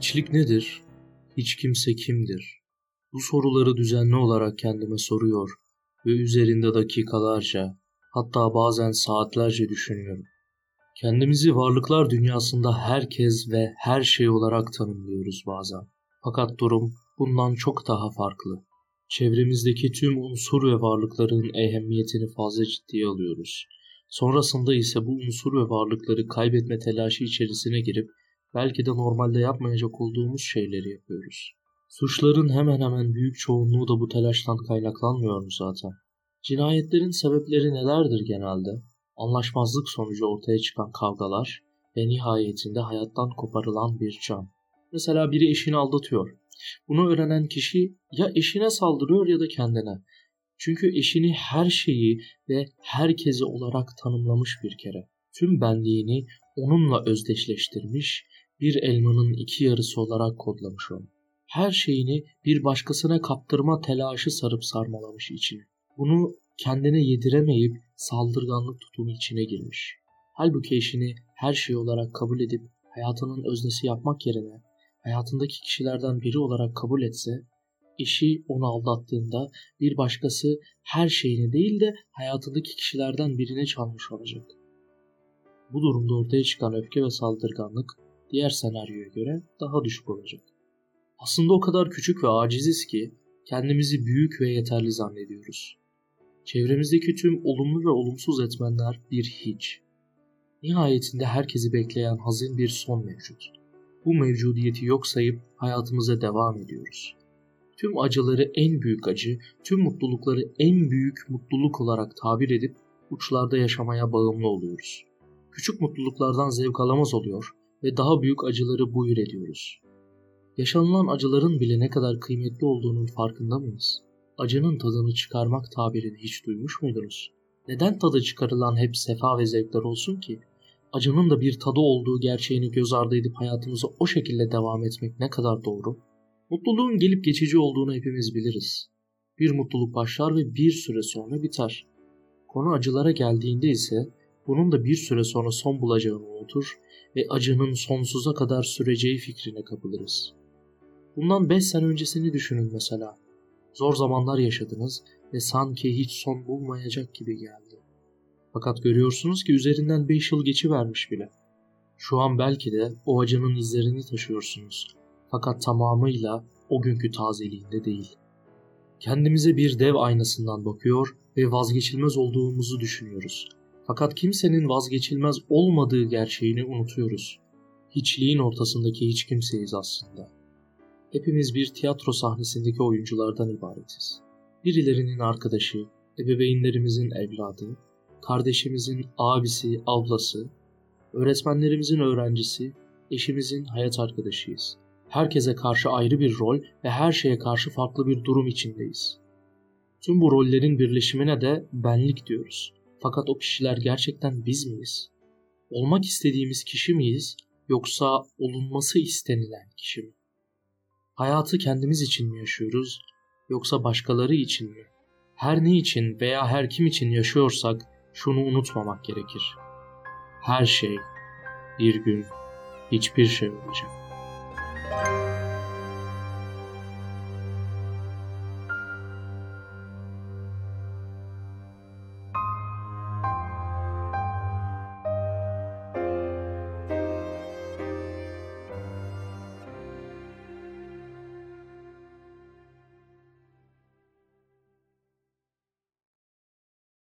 Hiçlik nedir? Hiç kimse kimdir? Bu soruları düzenli olarak kendime soruyor ve üzerinde dakikalarca, hatta bazen saatlerce düşünüyorum. Kendimizi varlıklar dünyasında herkes ve her şey olarak tanımlıyoruz bazen. Fakat durum bundan çok daha farklı. Çevremizdeki tüm unsur ve varlıkların ehemmiyetini fazla ciddiye alıyoruz. Sonrasında ise bu unsur ve varlıkları kaybetme telaşı içerisine girip belki de normalde yapmayacak olduğumuz şeyleri yapıyoruz. Suçların hemen hemen büyük çoğunluğu da bu telaştan kaynaklanmıyor mu zaten? Cinayetlerin sebepleri nelerdir genelde? Anlaşmazlık sonucu ortaya çıkan kavgalar ve nihayetinde hayattan koparılan bir can. Mesela biri eşini aldatıyor. Bunu öğrenen kişi ya eşine saldırıyor ya da kendine. Çünkü eşini her şeyi ve herkesi olarak tanımlamış bir kere. Tüm benliğini onunla özdeşleştirmiş, bir elmanın iki yarısı olarak kodlamış onu. Her şeyini bir başkasına kaptırma telaşı sarıp sarmalamış içine. Bunu kendine yediremeyip saldırganlık tutumu içine girmiş. Halbuki eşini her şey olarak kabul edip hayatının öznesi yapmak yerine hayatındaki kişilerden biri olarak kabul etse, eşi onu aldattığında bir başkası her şeyini değil de hayatındaki kişilerden birini çalmış olacak. Bu durumda ortaya çıkan öfke ve saldırganlık diğer senaryoya göre daha düşük olacak. Aslında o kadar küçük ve aciziz ki kendimizi büyük ve yeterli zannediyoruz. Çevremizdeki tüm olumlu ve olumsuz etmenler bir hiç. Nihayetinde herkesi bekleyen hazin bir son mevcut. Bu mevcudiyeti yok sayıp hayatımıza devam ediyoruz. Tüm acıları en büyük acı, tüm mutlulukları en büyük mutluluk olarak tabir edip uçlarda yaşamaya bağımlı oluyoruz. Küçük mutluluklardan zevk alamaz oluyor ve daha büyük acıları buyur ediyoruz. Yaşanılan acıların bile ne kadar kıymetli olduğunun farkında mıyız? Acının tadını çıkarmak tabirini hiç duymuş muydunuz? Neden tadı çıkarılan hep sefa ve zevkler olsun ki? Acının da bir tadı olduğu gerçeğini göz ardı edip hayatımıza o şekilde devam etmek ne kadar doğru? Mutluluğun gelip geçici olduğunu hepimiz biliriz. Bir mutluluk başlar ve bir süre sonra biter. Konu acılara geldiğinde ise bunun da bir süre sonra son bulacağını unutur ve acının sonsuza kadar süreceği fikrine kapılırız. Bundan 5 sene öncesini düşünün mesela. Zor zamanlar yaşadınız ve sanki hiç son bulmayacak gibi geldi. Fakat görüyorsunuz ki üzerinden 5 yıl geçivermiş bile. Şu an belki de o acının izlerini taşıyorsunuz. Fakat tamamıyla o günkü tazeliğinde değil. Kendimize bir dev aynasından bakıyor ve vazgeçilmez olduğumuzu düşünüyoruz. Fakat kimsenin vazgeçilmez olmadığı gerçeğini unutuyoruz. Hiçliğin ortasındaki hiç kimseyiz aslında. Hepimiz bir tiyatro sahnesindeki oyunculardan ibaretiz. Birilerinin arkadaşı, ebeveynlerimizin evladı, kardeşimizin abisi, ablası, öğretmenlerimizin öğrencisi, eşimizin hayat arkadaşıyız. Herkese karşı ayrı bir rol ve her şeye karşı farklı bir durum içindeyiz. Tüm bu rollerin birleşimine de benlik diyoruz. Fakat o kişiler gerçekten biz miyiz? Olmak istediğimiz kişi miyiz yoksa olunması istenilen kişi mi? Hayatı kendimiz için mi yaşıyoruz yoksa başkaları için mi? Her ne için veya her kim için yaşıyorsak şunu unutmamak gerekir. Her şey bir gün hiçbir şey olacak.